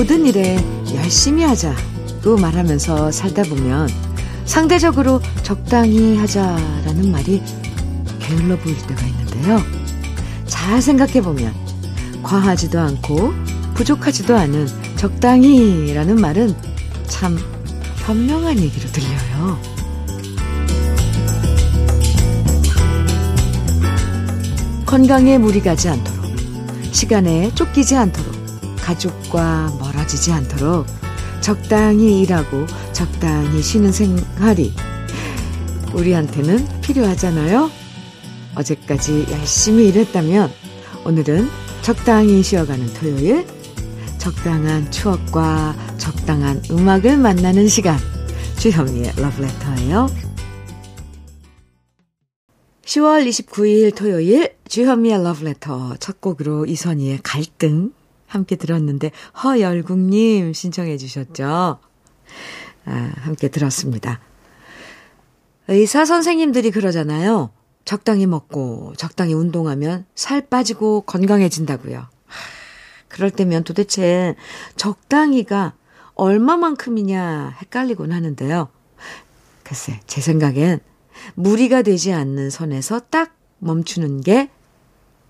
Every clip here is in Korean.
모든 일에 열심히 하자고 말하면서 살다 보면 상대적으로 적당히 하자라는 말이 게을러 보일 때가 있는데요. 잘 생각해보면 과하지도 않고 부족하지도 않은 적당히라는 말은 참 현명한 얘기로 들려요. 건강에 무리 가지 않도록, 시간에 쫓기지 않도록, 가족과 멀어지지 않도록 적당히 일하고 적당히 쉬는 생활이 우리한테는 필요하잖아요. 어제까지 열심히 일했다면 오늘은 적당히 쉬어가는 토요일, 적당한 추억과 적당한 음악을 만나는 시간. 주현미의 러브레터예요. 10월 29일 토요일 주현미의 러브레터 첫 곡으로 이선희의 갈등 함께 들었는데 허열국님 신청해 주셨죠. 아, 함께 들었습니다. 의사 선생님들이 그러잖아요. 적당히 먹고 적당히 운동하면 살 빠지고 건강해진다고요. 그럴 때면 도대체 적당히가 얼마만큼이냐 헷갈리곤 하는데요. 글쎄, 제 생각엔 무리가 되지 않는 선에서 딱 멈추는 게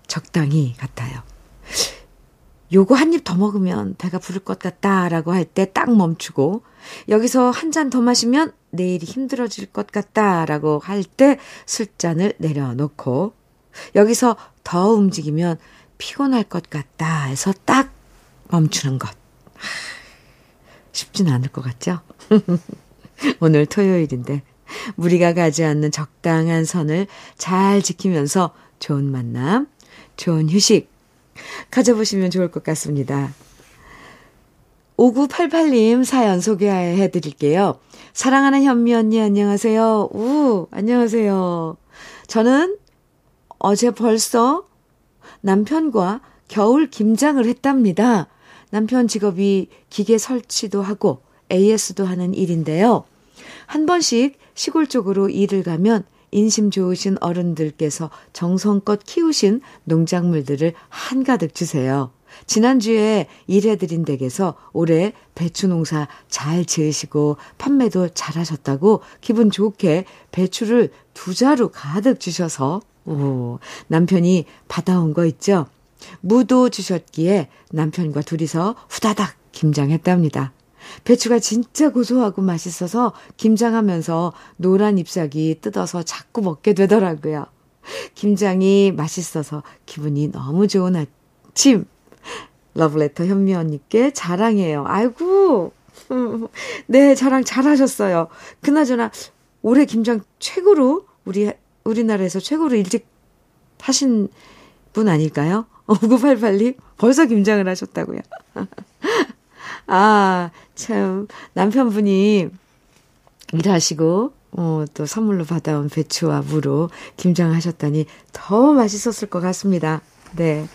적당히 같아요. 요거 한 입 더 먹으면 배가 부를 것 같다라고 할 때 딱 멈추고 여기서 한 잔 더 마시면 내일이 힘들어질 것 같다라고 할 때 술잔을 내려놓고 여기서 더 움직이면 피곤할 것 같다 해서 딱 멈추는 것. 쉽진 않을 것 같죠? 오늘 토요일인데 무리가 가지 않는 적당한 선을 잘 지키면서 좋은 만남, 좋은 휴식 가져보시면 좋을 것 같습니다. 5988님 사연 소개해 드릴게요. 사랑하는 현미 언니 안녕하세요. 우, 안녕하세요. 저는 어제 벌써 남편과 겨울 김장을 했답니다. 남편 직업이 기계 설치도 하고 AS도 하는 일인데요. 한 번씩 시골 쪽으로 일을 가면 인심 좋으신 어른들께서 정성껏 키우신 농작물들을 한가득 주세요. 지난주에 일해드린 댁에서 올해 배추 농사 잘 지으시고 판매도 잘 하셨다고 기분 좋게 배추를 두 자루 가득 주셔서, 오, 남편이 받아온 거 있죠? 무도 주셨기에 남편과 둘이서 후다닥 김장했답니다. 배추가 진짜 고소하고 맛있어서 김장하면서 노란 잎사귀 뜯어서 자꾸 먹게 되더라고요. 김장이 맛있어서 기분이 너무 좋은 아침. 러브레터 현미 언니께 자랑해요. 아이고. 네, 자랑 잘하셨어요. 그나저나 올해 김장 최고로 우리 우리나라에서 최고로 일찍 하신 분 아닐까요? 5988님 벌써 김장을 하셨다고요. 아, 참, 남편분이 일하시고, 어, 또 선물로 받아온 배추와 무로 김장하셨다니 더 맛있었을 것 같습니다. 네.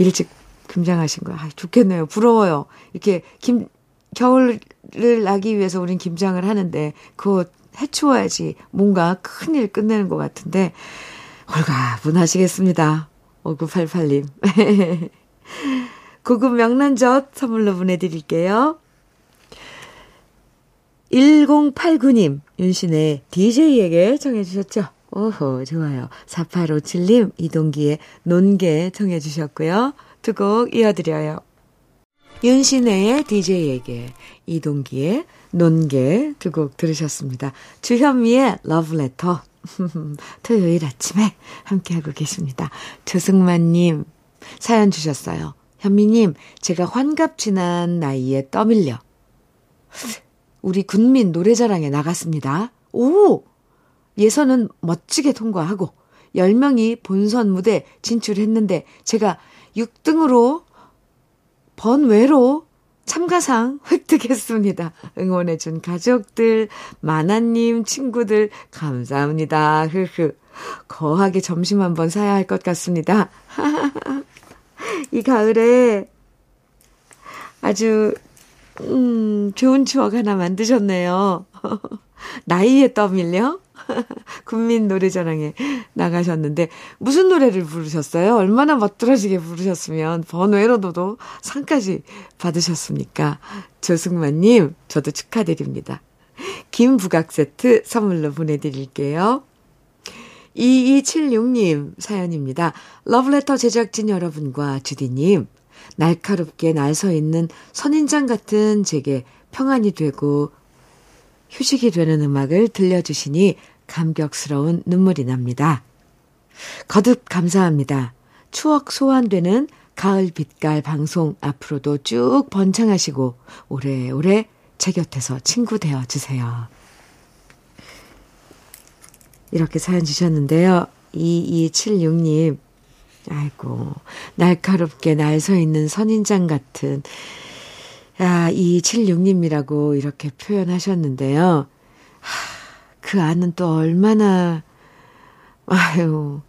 일찍 김장하신 거, 아, 좋겠네요. 부러워요. 이렇게 김, 겨울을 나기 위해서 우린 김장을 하는데, 그거 해치워야지 뭔가 큰일 끝내는 것 같은데, 홀가분하시겠습니다. 5988님. 고급 명란젓 선물로 보내드릴게요. 1089님, 윤신의 DJ에게 청해주셨죠? 오호, 좋아요. 4857님, 이동기의 논개 청해주셨고요. 두 곡 이어드려요. 윤신의 DJ에게, 이동기의 논개 두 곡 들으셨습니다. 주현미의 러브레터. 토요일 아침에 함께하고 계십니다. 조승만님, 사연 주셨어요. 현미님, 제가 환갑 지난 나이에 떠밀려. 우리 군민 노래자랑에 나갔습니다. 오! 예선은 멋지게 통과하고 10명이 본선 무대 진출했는데 제가 6등으로 번외로 참가상 획득했습니다. 응원해준 가족들, 마나님, 친구들, 감사합니다. 흐흐. 거하게 점심 한번 사야 할 것 같습니다. 이 가을에 아주 음, 좋은 추억 하나 만드셨네요. 나이에 떠밀려? 국민 노래자랑에 나가셨는데, 무슨 노래를 부르셨어요? 얼마나 멋들어지게 부르셨으면 번외로도 상까지 받으셨습니까? 조승만님, 저도 축하드립니다. 김부각 세트 선물로 보내드릴게요. 2276님 사연입니다. 러브레터 제작진 여러분과 주디님, 날카롭게 날 서 있는 선인장 같은 제게 평안이 되고 휴식이 되는 음악을 들려주시니 감격스러운 눈물이 납니다. 거듭 감사합니다. 추억 소환되는 가을 빛깔 방송 앞으로도 쭉 번창하시고 오래오래 제 곁에서 친구 되어 주세요. 이렇게 사연 주셨는데요. 2276님, 아이고, 날카롭게 날 서 있는 선인장 같은, 야, 2276님이라고 이렇게 표현하셨는데요. 하, 그 안은 또 얼마나, 아유,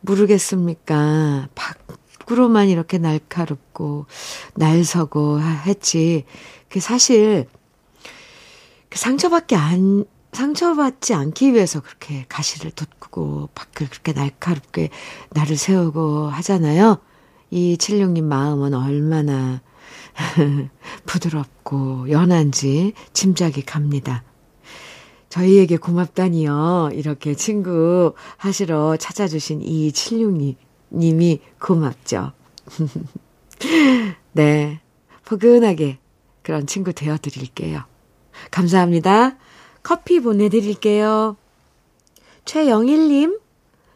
모르겠습니까. 밖으로만 이렇게 날카롭고, 날 서고 했지. 그 사실, 그 상처받게 안, 상처받지 않기 위해서 그렇게 가시를 돋구고 밖을 그렇게 날카롭게 나를 세우고 하잖아요. 이 칠룡님 마음은 얼마나 부드럽고 연한지 짐작이 갑니다. 저희에게 고맙다니요. 이렇게 친구 하시러 찾아주신 이 칠룡님이 고맙죠. 네. 포근하게 그런 친구 되어드릴게요. 감사합니다. 커피 보내드릴게요. 최영일님,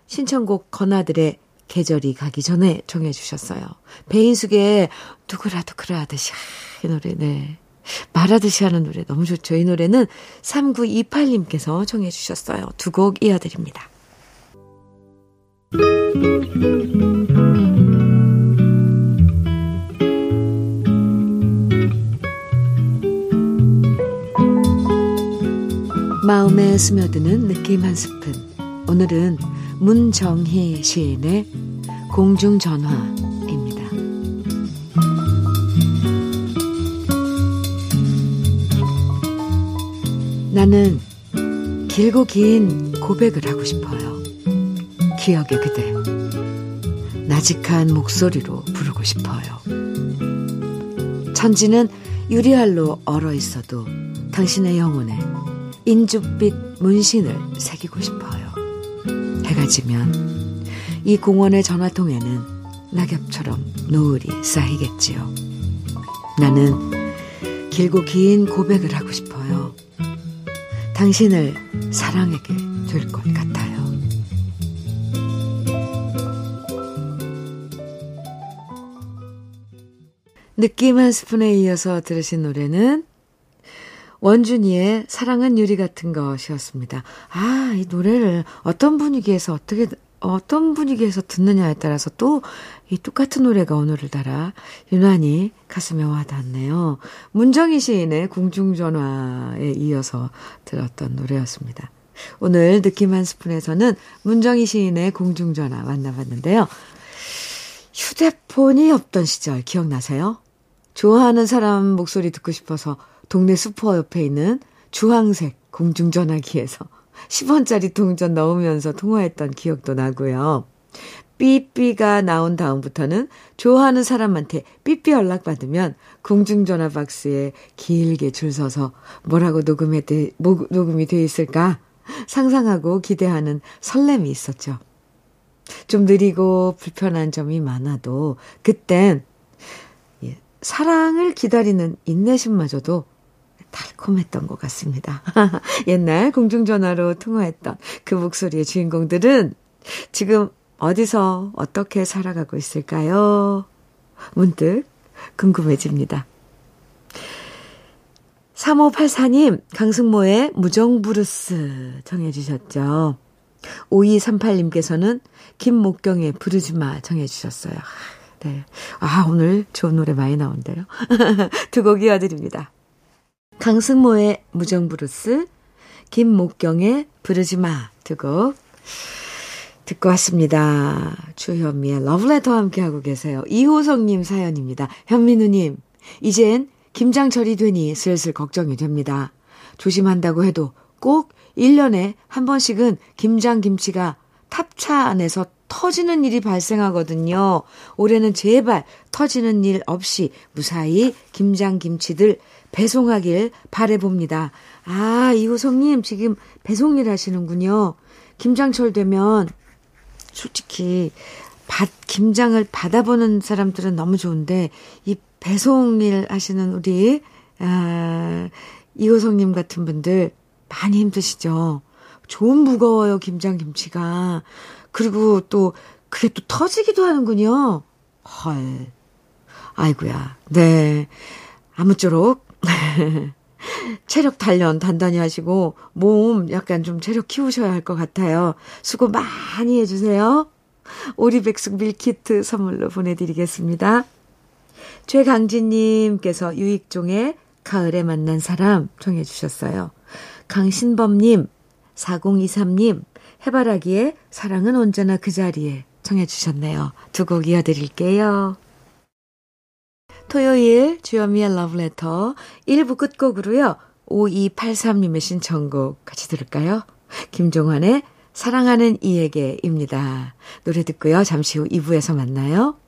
신청곡 건아들의 계절이 가기 전에 정해주셨어요. 배인숙의 누구라 하듯이, 아, 이 노래, 네. 말하듯이 하는 노래 너무 좋죠. 이 노래는 3928님께서 정해주셨어요. 두 곡 이어드립니다. 스며드는 느낌 한 스푼. 오늘은 문정희 시인의 공중전화입니다. 나는 길고 긴 고백을 하고 싶어요. 기억의 그대. 나직한 목소리로 부르고 싶어요. 천지는 유리알로 얼어 있어도 당신의 영혼에 인죽빛 문신을 새기고 싶어요. 해가 지면 이 공원의 전화통에는 낙엽처럼 노을이 쌓이겠지요. 나는 길고 긴 고백을 하고 싶어요. 당신을 사랑하게 될 것 같아요. 느낌 한 스푼에 이어서 들으신 노래는 원준이의 사랑은 유리 같은 것이었습니다. 아, 이 노래를 어떤 분위기에서 어떻게, 어떤 분위기에서 듣느냐에 따라서 또 이 똑같은 노래가 오늘을따라 유난히 가슴에 와닿네요. 문정희 시인의 궁중전화에 이어서 들었던 노래였습니다. 오늘 느낌 한 스푼에서는 문정희 시인의 궁중전화 만나봤는데요. 휴대폰이 없던 시절 기억나세요? 좋아하는 사람 목소리 듣고 싶어서 동네 슈퍼 옆에 있는 주황색 공중전화기에서 10원짜리 동전 넣으면서 통화했던 기억도 나고요. 삐삐가 나온 다음부터는 좋아하는 사람한테 삐삐 연락받으면 공중전화 박스에 길게 줄 서서 뭐라고 녹음해, 녹음이 돼 있을까 상상하고 기대하는 설렘이 있었죠. 좀 느리고 불편한 점이 많아도 그땐 예, 사랑을 기다리는 인내심마저도 달콤했던 것 같습니다. 옛날 공중전화로 통화했던 그 목소리의 주인공들은 지금 어디서 어떻게 살아가고 있을까요? 문득 궁금해집니다. 3584님, 강승모의 무정부르스 정해주셨죠. 5238님께서는 김목경의 부르지마 정해주셨어요. 네. 아, 오늘 좋은 노래 많이 나온대요. 두 곡 이어드립니다. 강승모의 무정브루스, 김목경의 부르지마 두 곡 듣고 왔습니다. 주현미의 러브레터 함께하고 계세요. 이호성님 사연입니다. 현민우님, 이젠 김장철이 되니 슬슬 걱정이 됩니다. 조심한다고 해도 꼭 1년에 한 번씩은 김장김치가 탑차 안에서 터지는 일이 발생하거든요. 올해는 제발 터지는 일 없이 무사히 김장김치들 배송하길 바래봅니다. 아, 이호성님 지금 배송일 하시는군요. 김장철 되면 솔직히 밭 김장을 받아보는 사람들은 너무 좋은데 이 배송일 하시는 우리 아, 이호성님 같은 분들 많이 힘드시죠. 좋은 무거워요 김장 김치가. 그리고 또 그게 또 터지기도 하는군요. 헐. 아이고야. 네. 아무쪼록 체력 단련 단단히 하시고 몸 약간 좀 체력 키우셔야 할 것 같아요. 수고 많이 해주세요. 오리백숙 밀키트 선물로 보내드리겠습니다. 최강진님께서 유익종의 가을에 만난 사람 청해 주셨어요. 강신범님, 4023님, 해바라기에 사랑은 언제나 그 자리에 청해 주셨네요. 두 곡 이어드릴게요. 토요일 주현미의 러브레터 1부 끝곡으로요. 5283님의 신청곡 같이 들을까요? 김종환의 사랑하는 이에게입니다. 노래 듣고요. 잠시 후 2부에서 만나요.